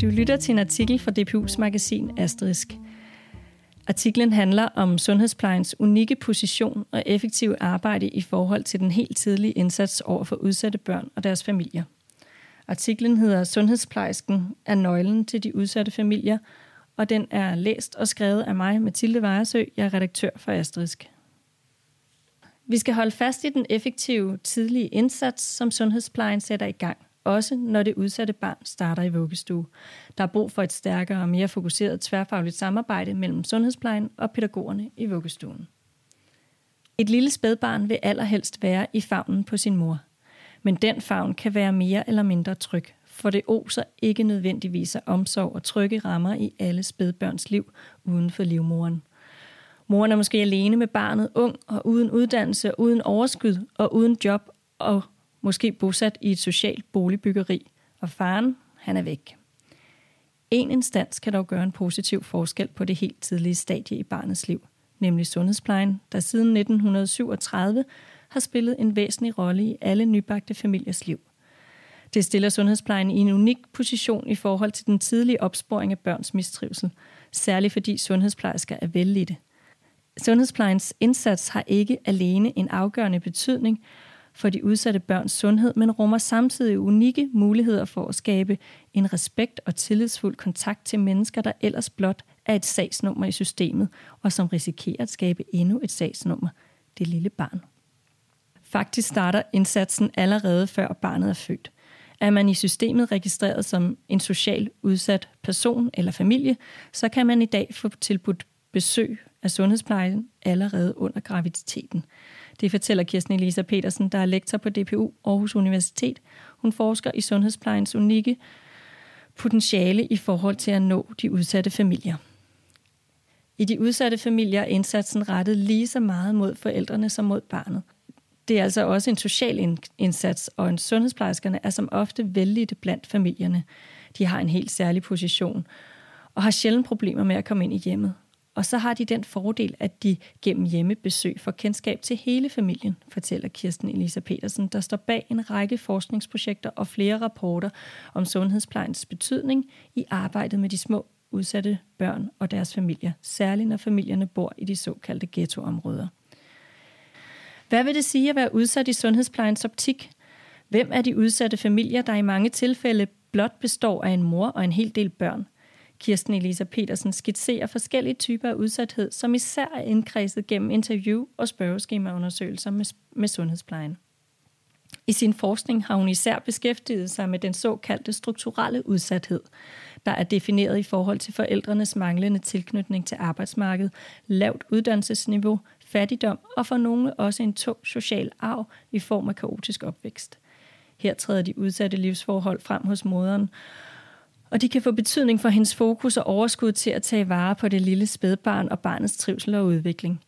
Du lytter til en artikel fra DPU's magasin Asterisk. Artiklen handler om sundhedsplejens unikke position og effektive arbejde i forhold til den helt tidlige indsats over for udsatte børn og deres familier. Artiklen hedder Sundhedsplejersken er nøglen til de udsatte familier, og den er læst og skrevet af mig, Mathilde Vejersø. Jeg er redaktør for Asterisk. Vi skal holde fast i den effektive tidlige indsats, som sundhedsplejen sætter i gang – også når det udsatte barn starter i vuggestue. Der er brug for et stærkere og mere fokuseret tværfagligt samarbejde mellem sundhedsplejen og pædagogerne i vuggestuen. Et lille spædbarn vil allerhelst være i favnen på sin mor. Men den favn kan være mere eller mindre tryg, for det oser ikke nødvendigvis af omsorg og trygge rammer i alle spædbørns liv uden for livmoren. Moren er måske alene med barnet, ung og uden uddannelse, uden overskud og uden job og måske bosat i et socialt boligbyggeri, og faren, han er væk. En instans kan dog gøre en positiv forskel på det helt tidlige stadie i barnets liv, nemlig sundhedsplejen, der siden 1937 har spillet en væsentlig rolle i alle nybagte familiers liv. Det stiller sundhedsplejen i en unik position i forhold til den tidlige opsporing af børns mistrivsel, særligt fordi sundhedsplejersker er vellidte. Sundhedsplejens indsats har ikke alene en afgørende betydning for de udsatte børns sundhed, men rummer samtidig unikke muligheder for at skabe en respekt og tillidsfuld kontakt til mennesker, der ellers blot er et sagsnummer i systemet, og som risikerer at skabe endnu et sagsnummer, det lille barn. Faktisk starter indsatsen allerede før barnet er født. Er man i systemet registreret som en social udsat person eller familie, så kan man i dag få tilbudt besøg af sundhedsplejen allerede under graviditeten. Det fortæller Kirsten Elisa Petersen, der er lektor på DPU Aarhus Universitet. Hun forsker i sundhedsplejens unikke potentiale i forhold til at nå de udsatte familier. I de udsatte familier er indsatsen rettet lige så meget mod forældrene som mod barnet. Det er altså også en social indsats, og en sundhedsplejerskerne er som ofte vældige blandt familierne. De har en helt særlig position og har sjældent problemer med at komme ind i hjemmet. Og så har de den fordel, at de gennem hjemmebesøg får kendskab til hele familien, fortæller Kirsten Elisa Petersen, der står bag en række forskningsprojekter og flere rapporter om sundhedsplejens betydning i arbejdet med de små udsatte børn og deres familier, særligt når familierne bor i de såkaldte ghettoområder. Hvad vil det sige at være udsat i sundhedsplejens optik? Hvem er de udsatte familier, der i mange tilfælde blot består af en mor og en hel del børn? Kirsten Elisa Petersen skitserer forskellige typer af udsathed, som især er indkredset gennem interview- og spørgeskemaundersøgelser med, med sundhedsplejen. I sin forskning har hun især beskæftiget sig med den såkaldte strukturelle udsathed, der er defineret i forhold til forældrenes manglende tilknytning til arbejdsmarkedet, lavt uddannelsesniveau, fattigdom og for nogle også en tung social arv i form af kaotisk opvækst. Her træder de udsatte livsforhold frem hos moderen, og de kan få betydning for hendes fokus og overskud til at tage vare på det lille spædbarn og barnets trivsel og udvikling.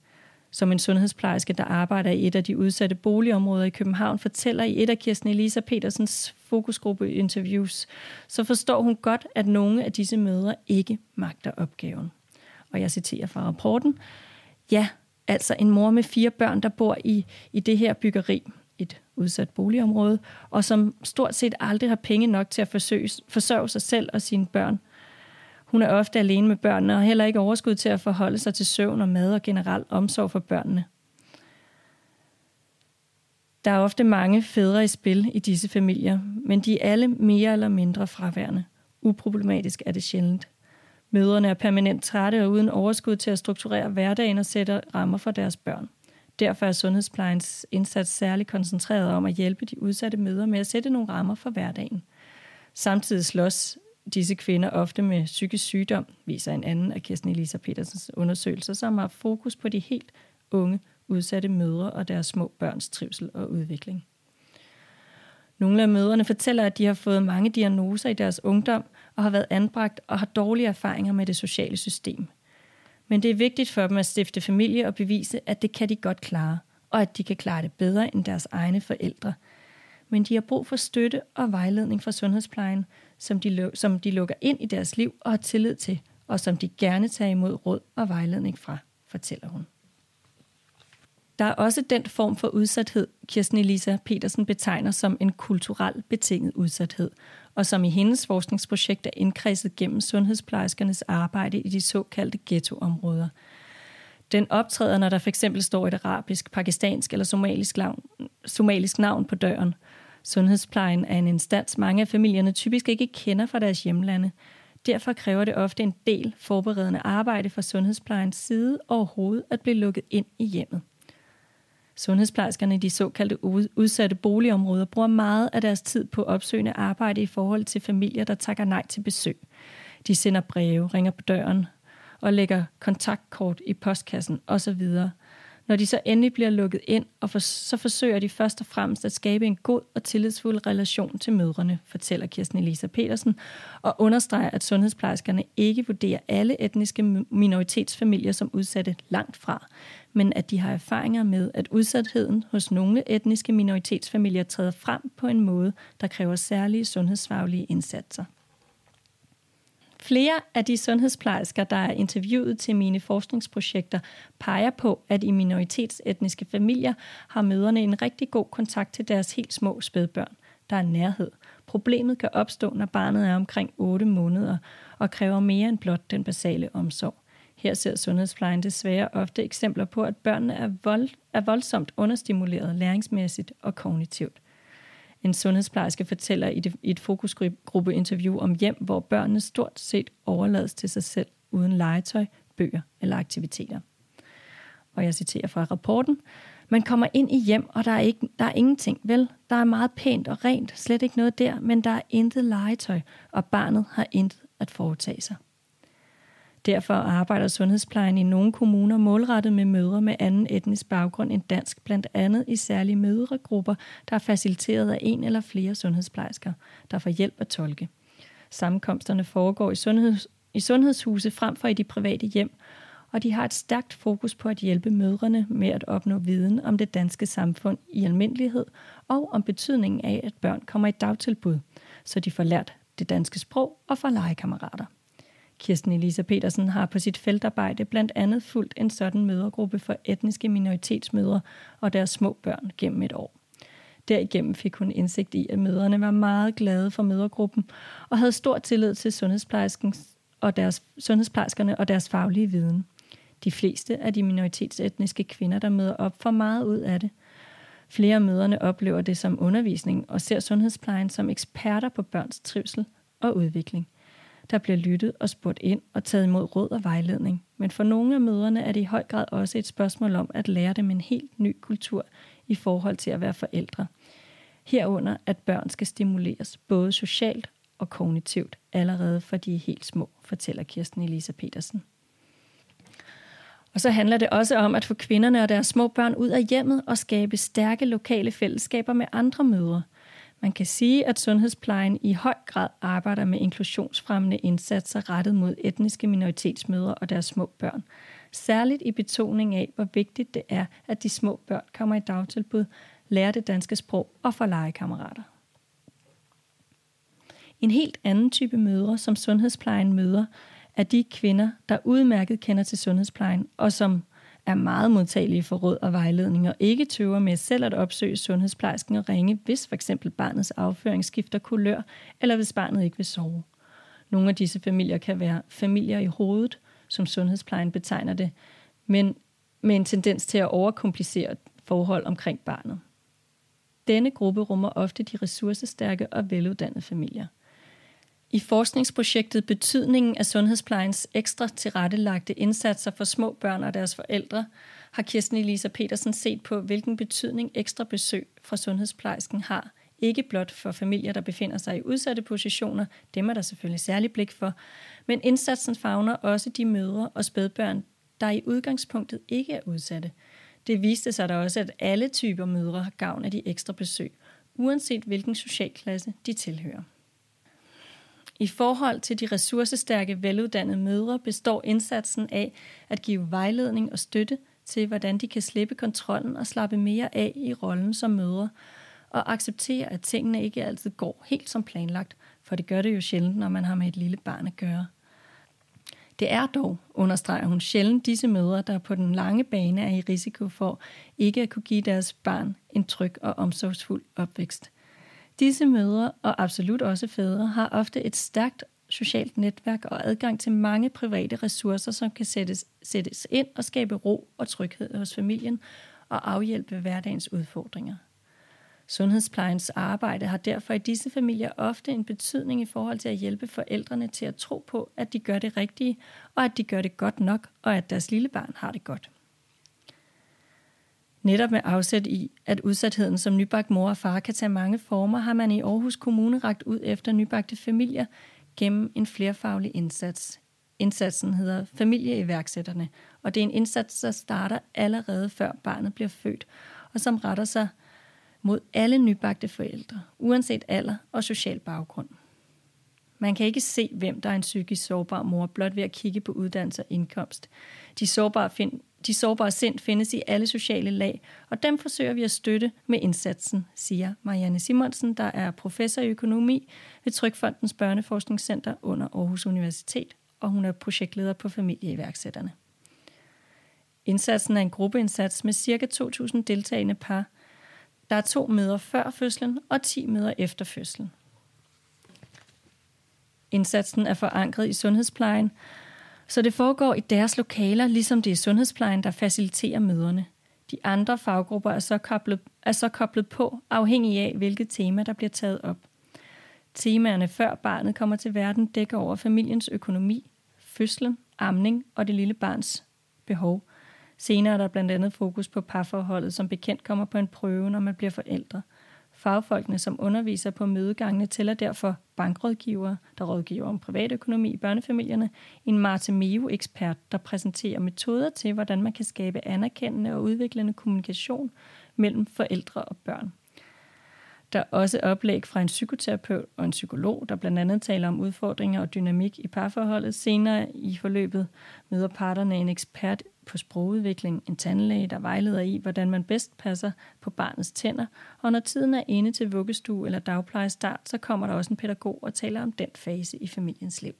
Som en sundhedsplejerske, der arbejder i et af de udsatte boligområder i København, fortæller i et af Kirsten Elisa Petersens fokusgruppe-interviews, så forstår hun godt, at nogle af disse mødre ikke magter opgaven. Og jeg citerer fra rapporten. Ja, altså en mor med fire børn, der bor i, i det her byggeri udsat boligområde, og som stort set aldrig har penge nok til at forsøge, forsørge sig selv og sine børn. Hun er ofte alene med børnene og har heller ikke overskud til at forholde sig til søvn og mad og generelt omsorg for børnene. Der er ofte mange fædre i spil i disse familier, men de er alle mere eller mindre fraværende. Uproblematisk er det sjældent. Mødrene er permanent trætte og uden overskud til at strukturere hverdagen og sætte rammer for deres børn. Derfor er sundhedsplejens indsats særligt koncentreret om at hjælpe de udsatte mødre med at sætte nogle rammer for hverdagen. Samtidig slås disse kvinder ofte med psykisk sygdom, viser en anden af Kirsten Elisa Petersens undersøgelser, som har fokus på de helt unge udsatte mødre og deres små børns trivsel og udvikling. Nogle af mødrene fortæller, at de har fået mange diagnoser i deres ungdom og har været anbragt og har dårlige erfaringer med det sociale system. Men det er vigtigt for dem at stifte familie og bevise, at det kan de godt klare, og at de kan klare det bedre end deres egne forældre. Men de har brug for støtte og vejledning fra sundhedsplejen, som de, som de lukker ind i deres liv og har tillid til, og som de gerne tager imod råd og vejledning fra, fortæller hun. Der er også den form for udsathed, Kirsten Elisa Petersen betegner som en kulturel betinget udsathed, og som i hendes forskningsprojekt er indkredset gennem sundhedsplejerskernes arbejde i de såkaldte ghettoområder. Den optræder, når der for eksempel står et arabisk, pakistansk eller somalisk navn, somalisk navn på døren. Sundhedsplejen er en instans, mange af familierne typisk ikke kender fra deres hjemlande. Derfor kræver det ofte en del forberedende arbejde fra sundhedsplejens side overhovedet at blive lukket ind i hjemmet. Sundhedsplejerskerne i de såkaldte udsatte boligområder bruger meget af deres tid på opsøgende arbejde i forhold til familier, der takker nej til besøg. De sender breve, ringer på døren og lægger kontaktkort i postkassen osv. Når de så endelig bliver lukket ind, og for, så forsøger de først og fremmest at skabe en god og tillidsfuld relation til mødrene, fortæller Kirsten Elisa Petersen, og understreger, at sundhedsplejerskerne ikke vurderer alle etniske minoritetsfamilier som udsatte langt fra, men at de har erfaringer med, at udsatheden hos nogle etniske minoritetsfamilier træder frem på en måde, der kræver særlige sundhedsfaglige indsatser. Flere af de sundhedsplejersker, der er interviewet til mine forskningsprojekter, peger på, at i minoritetsetniske familier har møderne en rigtig god kontakt til deres helt små spædbørn. Der er nærhed. Problemet kan opstå, når barnet er omkring 8 måneder og kræver mere end blot den basale omsorg. Her ser sundhedsplejen desværre ofte eksempler på, at børnene er, vold, er voldsomt understimuleret læringsmæssigt og kognitivt. En sundhedsplejerske fortæller i, et fokusgruppeinterview om hjem, hvor børnene stort set overlades til sig selv uden legetøj, bøger eller aktiviteter. Og jeg citerer fra rapporten. Man kommer ind i hjem, og der er, ikke, der er ingenting, vel? Der er meget pænt og rent, slet ikke noget der, men der er intet legetøj, og barnet har intet at foretage sig. Derfor arbejder sundhedsplejen i nogle kommuner målrettet med mødre med anden etnisk baggrund end dansk, blandt andet i særlige mødregrupper, der er faciliteret af en eller flere sundhedsplejersker, der får hjælp at tolke. Sammenkomsterne foregår i, sundheds, i sundhedshuse frem for i de private hjem, og de har et stærkt fokus på at hjælpe mødrene med at opnå viden om det danske samfund i almindelighed og om betydningen af, at børn kommer i dagtilbud, så de får lært det danske sprog og får legekammerater. Kirsten Elisa Petersen har på sit feltarbejde blandt andet fulgt en sådan mødergruppe for etniske minoritetsmødre og deres små børn gennem et år. Derigennem fik hun indsigt i, at mødrene var meget glade for mødergruppen og havde stor tillid til og deres, sundhedsplejerskerne og deres faglige viden. De fleste af de minoritetsetniske kvinder, der møder op, får meget ud af det. Flere af møderne oplever det som undervisning og ser sundhedsplejen som eksperter på børns trivsel og udvikling. Der bliver lyttet og spurgt ind og taget imod råd og vejledning. Men for nogle af møderne er det i høj grad også et spørgsmål om at lære dem en helt ny kultur i forhold til at være forældre. Herunder, at børn skal stimuleres både socialt og kognitivt allerede fra de er helt små, fortæller Kirsten Elisa Petersen. Og så handler det også om at få kvinderne og deres små børn ud af hjemmet og skabe stærke lokale fællesskaber med andre mødre – man kan sige, at sundhedsplejen i høj grad arbejder med inklusionsfremmende indsatser rettet mod etniske minoritetsmødre og deres små børn. Særligt i betoning af, hvor vigtigt det er, at de små børn kommer i dagtilbud, lærer det danske sprog og får legekammerater. En helt anden type mødre, som sundhedsplejen møder, er de kvinder, der udmærket kender til sundhedsplejen, og som er meget modtagelige for råd og vejledning, og ikke tøver med selv at opsøge sundhedsplejersken og ringe, hvis for eksempel barnets afføring skifter kulør, eller hvis barnet ikke vil sove. Nogle af disse familier kan være familier i hovedet, som sundhedsplejen betegner det, men med en tendens til at overkomplicere forhold omkring barnet. Denne gruppe rummer ofte de ressourcestærke og veluddannede familier. I forskningsprojektet Betydningen af sundhedsplejens ekstra tilrettelagte indsatser for små børn og deres forældre har Kirsten Elisa Petersen set på, hvilken betydning ekstra besøg fra sundhedsplejersken har, ikke blot for familier, der befinder sig i udsatte positioner, dem er der selvfølgelig særlig blik for, men indsatsen favner også de mødre og spædbørn, der i udgangspunktet ikke er udsatte. Det viste sig da også, at alle typer mødre har gavn af de ekstra besøg, uanset hvilken socialklasse de tilhører. I forhold til de ressourcestærke, veluddannede mødre består indsatsen af at give vejledning og støtte til, hvordan de kan slippe kontrollen og slappe mere af i rollen som mødre, og acceptere, at tingene ikke altid går helt som planlagt, for det gør det jo sjældent, når man har med et lille barn at gøre. Det er dog, understreger hun, sjældent disse mødre, der på den lange bane er i risiko for ikke at kunne give deres barn en tryg og omsorgsfuld opvækst. Disse mødre, og absolut også fædre, har ofte et stærkt socialt netværk og adgang til mange private ressourcer, som kan sættes, sættes ind og skabe ro og tryghed hos familien og afhjælpe hverdagens udfordringer. Sundhedsplejens arbejde har derfor i disse familier ofte en betydning i forhold til at hjælpe forældrene til at tro på, at de gør det rigtige, og at de gør det godt nok, og at deres lille barn har det godt. Netop med afsæt i, at udsatheden som nybagt mor og far kan tage mange former, har man i Aarhus Kommune ragt ud efter nybagte familier gennem en flerfaglig indsats. Indsatsen hedder Familieiværksætterne, og det er en indsats, der starter allerede før barnet bliver født, og som retter sig mod alle nybagte forældre, uanset alder og social baggrund. Man kan ikke se, hvem der er en psykisk sårbar mor, blot ved at kigge på uddannelse og indkomst. De sårbare, find, de sårbare sind findes i alle sociale lag, og dem forsøger vi at støtte med indsatsen, siger Marianne Simonsen, der er professor i økonomi ved Trykfondens Børneforskningscenter under Aarhus Universitet, og hun er projektleder på familieiværksætterne. Indsatsen er en gruppeindsats med ca. 2.000 deltagende par. Der er to møder før fødslen og 10 møder efter fødslen. Indsatsen er forankret i sundhedsplejen, så det foregår i deres lokaler, ligesom det er sundhedsplejen, der faciliterer møderne. De andre faggrupper er så koblet, er så koblet på, afhængig af, hvilket tema, der bliver taget op. Temaerne før barnet kommer til verden dækker over familiens økonomi, fødslen, amning og det lille barns behov. Senere er der blandt andet fokus på parforholdet, som bekendt kommer på en prøve, når man bliver forældre – Fagfolkene, som underviser på mødegangene, tæller derfor bankrådgivere, der rådgiver om privatøkonomi i børnefamilierne, en Marte Meo-ekspert, der præsenterer metoder til, hvordan man kan skabe anerkendende og udviklende kommunikation mellem forældre og børn. Der er også oplæg fra en psykoterapeut og en psykolog, der blandt andet taler om udfordringer og dynamik i parforholdet. Senere i forløbet møder parterne en ekspert på sprogudvikling, en tandlæge, der vejleder i, hvordan man bedst passer på barnets tænder, og når tiden er inde til vuggestue eller dagplejestart, så kommer der også en pædagog og taler om den fase i familiens liv.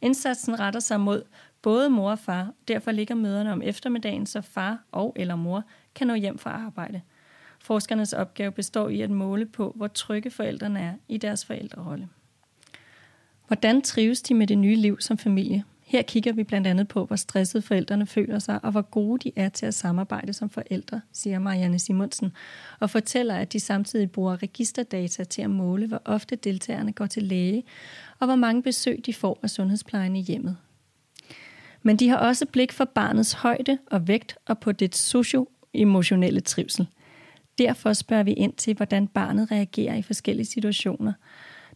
Indsatsen retter sig mod både mor og far, derfor ligger møderne om eftermiddagen, så far og eller mor kan nå hjem fra arbejde. Forskernes opgave består i at måle på, hvor trygge forældrene er i deres forældrerolle. Hvordan trives de med det nye liv som familie? Her kigger vi blandt andet på, hvor stresset forældrene føler sig, og hvor gode de er til at samarbejde som forældre, siger Marianne Simonsen, og fortæller, at de samtidig bruger registerdata til at måle, hvor ofte deltagerne går til læge, og hvor mange besøg de får af sundhedsplejen i hjemmet. Men de har også blik for barnets højde og vægt og på det socio-emotionelle trivsel. Derfor spørger vi ind til, hvordan barnet reagerer i forskellige situationer –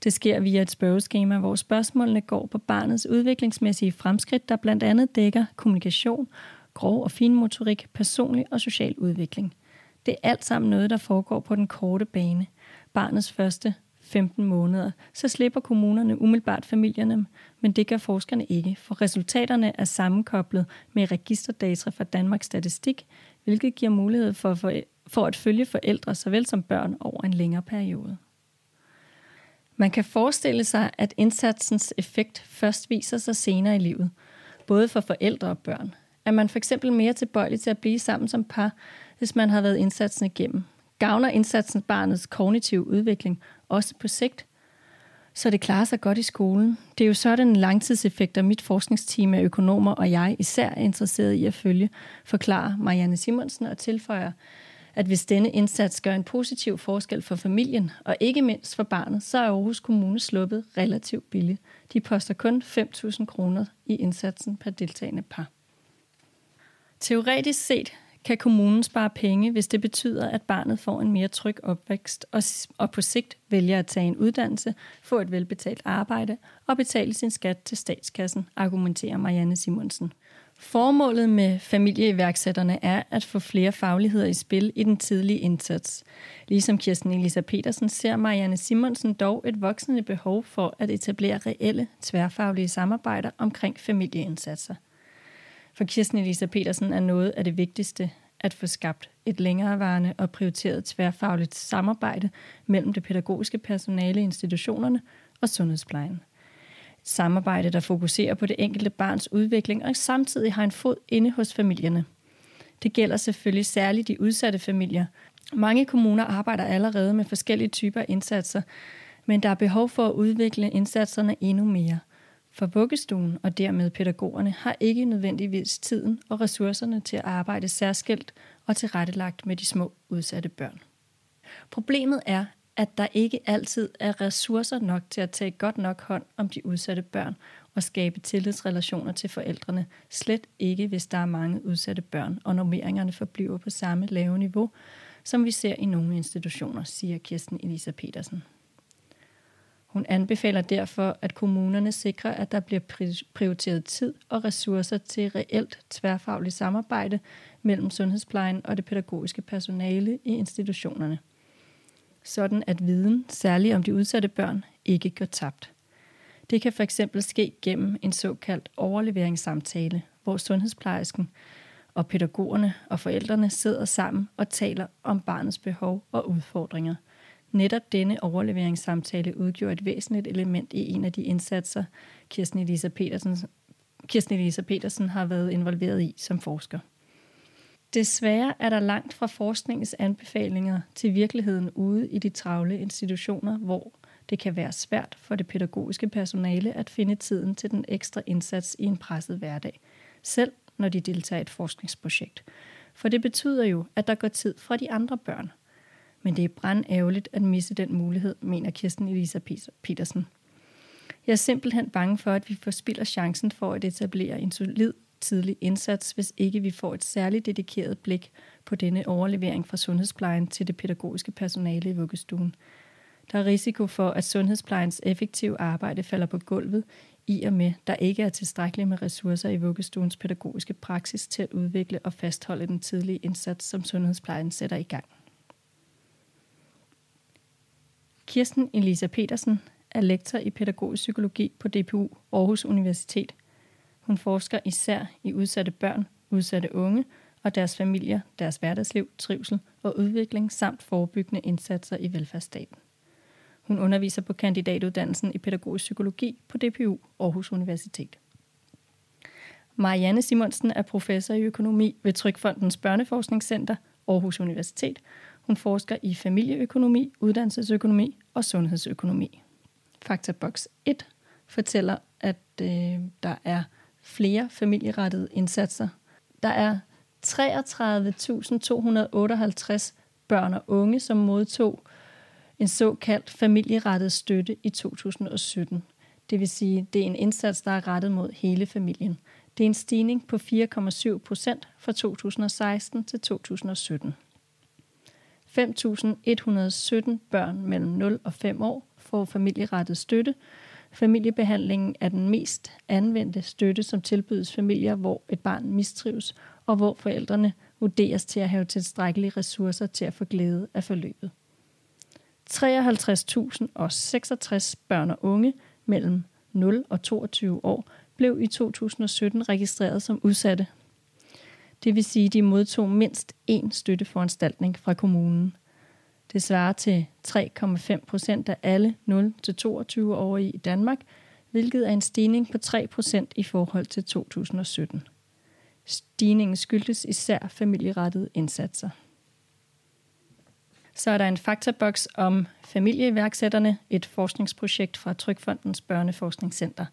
det sker via et spørgeskema, hvor spørgsmålene går på barnets udviklingsmæssige fremskridt, der blandt andet dækker kommunikation, grov og fin motorik, personlig og social udvikling. Det er alt sammen noget, der foregår på den korte bane. Barnets første 15 måneder, så slipper kommunerne umiddelbart familierne, men det gør forskerne ikke, for resultaterne er sammenkoblet med registerdata fra Danmarks Statistik, hvilket giver mulighed for, for, for at følge forældre såvel som børn over en længere periode. Man kan forestille sig, at indsatsens effekt først viser sig senere i livet, både for forældre og børn. Er man for eksempel mere tilbøjelig til at blive sammen som par, hvis man har været indsatsen igennem? Gavner indsatsen barnets kognitive udvikling også på sigt, så det klarer sig godt i skolen? Det er jo sådan langtidseffekter, mit forskningsteam af økonomer og jeg især er interesseret i at følge, forklarer Marianne Simonsen og tilføjer, at hvis denne indsats gør en positiv forskel for familien, og ikke mindst for barnet, så er Aarhus Kommune sluppet relativt billigt. De poster kun 5.000 kroner i indsatsen per deltagende par. Teoretisk set kan kommunen spare penge, hvis det betyder, at barnet får en mere tryg opvækst og, og på sigt vælger at tage en uddannelse, få et velbetalt arbejde og betale sin skat til statskassen, argumenterer Marianne Simonsen. Formålet med familieiværksætterne er at få flere fagligheder i spil i den tidlige indsats. Ligesom Kirsten Elisa Petersen ser Marianne Simonsen dog et voksende behov for at etablere reelle tværfaglige samarbejder omkring familieindsatser. For Kirsten Elisa Petersen er noget af det vigtigste at få skabt et længerevarende og prioriteret tværfagligt samarbejde mellem det pædagogiske personale i institutionerne og sundhedsplejen – Samarbejde, der fokuserer på det enkelte barns udvikling og samtidig har en fod inde hos familierne. Det gælder selvfølgelig særligt de udsatte familier. Mange kommuner arbejder allerede med forskellige typer indsatser, men der er behov for at udvikle indsatserne endnu mere. For vuggestuen og dermed pædagogerne har ikke nødvendigvis tiden og ressourcerne til at arbejde særskilt og tilrettelagt med de små udsatte børn. Problemet er, at der ikke altid er ressourcer nok til at tage godt nok hånd om de udsatte børn og skabe tillidsrelationer til forældrene, slet ikke hvis der er mange udsatte børn, og normeringerne forbliver på samme lave niveau, som vi ser i nogle institutioner, siger Kirsten Elisa Petersen. Hun anbefaler derfor, at kommunerne sikrer, at der bliver prioriteret tid og ressourcer til reelt tværfagligt samarbejde mellem sundhedsplejen og det pædagogiske personale i institutionerne. Sådan at viden, særligt om de udsatte børn, ikke går tabt. Det kan fx ske gennem en såkaldt overleveringssamtale, hvor sundhedsplejersken og pædagogerne og forældrene sidder sammen og taler om barnets behov og udfordringer – Netop denne overleveringssamtale udgjorde et væsentligt element i en af de indsatser, Kirsten Elisa Petersen, Kirsten Elisa Petersen har været involveret i som forsker. Desværre er der langt fra forskningens anbefalinger til virkeligheden ude i de travle institutioner, hvor det kan være svært for det pædagogiske personale at finde tiden til den ekstra indsats i en presset hverdag, selv når de deltager i et forskningsprojekt. For det betyder jo, at der går tid fra de andre børn – men det er brandærgerligt at misse den mulighed, mener Kirsten Elisa Petersen. Jeg er simpelthen bange for, at vi forspilder chancen for at etablere en solid tidlig indsats, hvis ikke vi får et særligt dedikeret blik på denne overlevering fra sundhedsplejen til det pædagogiske personale i vuggestuen. Der er risiko for, at sundhedsplejens effektive arbejde falder på gulvet, i og med, der ikke er tilstrækkeligt med ressourcer i vuggestuens pædagogiske praksis til at udvikle og fastholde den tidlige indsats, som sundhedsplejen sætter i gang. Kirsten Elisa Petersen er lektor i pædagogisk psykologi på DPU Aarhus Universitet. Hun forsker især i udsatte børn, udsatte unge og deres familier, deres hverdagsliv, trivsel og udvikling samt forebyggende indsatser i velfærdsstaten. Hun underviser på kandidatuddannelsen i pædagogisk psykologi på DPU Aarhus Universitet. Marianne Simonsen er professor i økonomi ved Trykfondens Børneforskningscenter Aarhus Universitet hun forsker i familieøkonomi, uddannelsesøkonomi og sundhedsøkonomi. Faktaboks 1 fortæller, at øh, der er flere familierettede indsatser. Der er 33.258 børn og unge, som modtog en såkaldt familierettet støtte i 2017. Det vil sige, det er en indsats, der er rettet mod hele familien. Det er en stigning på 4,7 procent fra 2016 til 2017. 5.117 børn mellem 0 og 5 år får familierettet støtte. Familiebehandlingen er den mest anvendte støtte, som tilbydes familier, hvor et barn mistrives, og hvor forældrene vurderes til at have tilstrækkelige ressourcer til at få glæde af forløbet. 53.066 børn og unge mellem 0 og 22 år blev i 2017 registreret som udsatte det vil sige, at de modtog mindst én støtteforanstaltning fra kommunen. Det svarer til 3,5 procent af alle 0-22-årige i Danmark, hvilket er en stigning på 3 procent i forhold til 2017. Stigningen skyldes især familierettede indsatser. Så er der en faktaboks om familieiværksætterne, et forskningsprojekt fra Trykfondens Børneforskningscenter.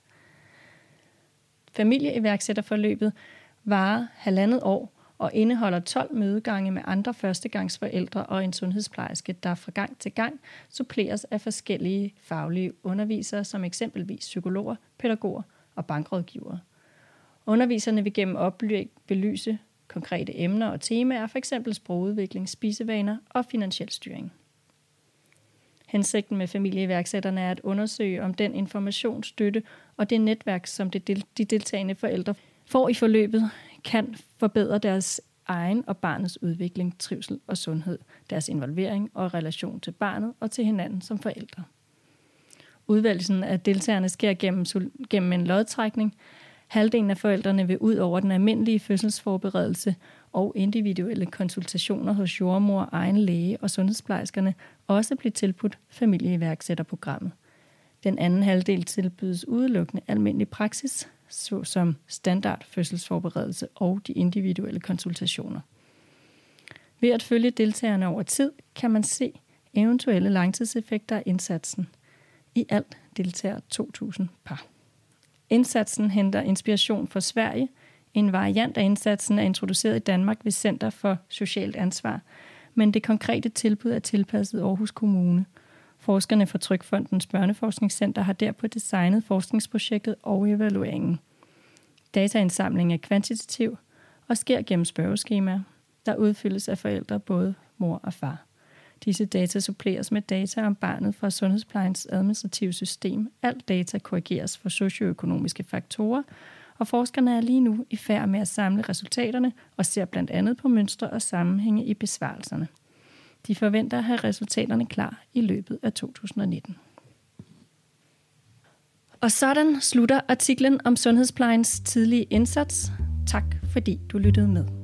Familieiværksætterforløbet varer halvandet år og indeholder 12 mødegange med andre førstegangsforældre og en sundhedsplejerske, der fra gang til gang suppleres af forskellige faglige undervisere, som eksempelvis psykologer, pædagoger og bankrådgivere. Underviserne vil gennem oplæg belyse konkrete emner og temaer, f.eks. sprogudvikling, spisevaner og finansiel styring. Hensigten med familieiværksætterne er at undersøge, om den information, støtte og det netværk, som de deltagende forældre får i forløbet, kan forbedre deres egen og barnets udvikling, trivsel og sundhed, deres involvering og relation til barnet og til hinanden som forældre. Udvalgelsen af deltagerne sker gennem, gennem en lodtrækning. Halvdelen af forældrene vil ud over den almindelige fødselsforberedelse og individuelle konsultationer hos jordmor, egen læge og sundhedsplejerskerne også blive tilbudt familieiværksætterprogrammet. Den anden halvdel tilbydes udelukkende almindelig praksis, såsom standard fødselsforberedelse og de individuelle konsultationer. Ved at følge deltagerne over tid, kan man se eventuelle langtidseffekter af indsatsen. I alt deltager 2.000 par. Indsatsen henter inspiration fra Sverige. En variant af indsatsen er introduceret i Danmark ved Center for Socialt Ansvar, men det konkrete tilbud er tilpasset Aarhus Kommune. Forskerne fra Trykfondens Børneforskningscenter har derpå designet forskningsprojektet og evalueringen. Dataindsamling er kvantitativ og sker gennem spørgeskemaer, der udfyldes af forældre, både mor og far. Disse data suppleres med data om barnet fra sundhedsplejens administrative system. Alt data korrigeres for socioøkonomiske faktorer, og forskerne er lige nu i færd med at samle resultaterne og ser blandt andet på mønstre og sammenhænge i besvarelserne. De forventer at have resultaterne klar i løbet af 2019. Og sådan slutter artiklen om sundhedsplejens tidlige indsats. Tak fordi du lyttede med.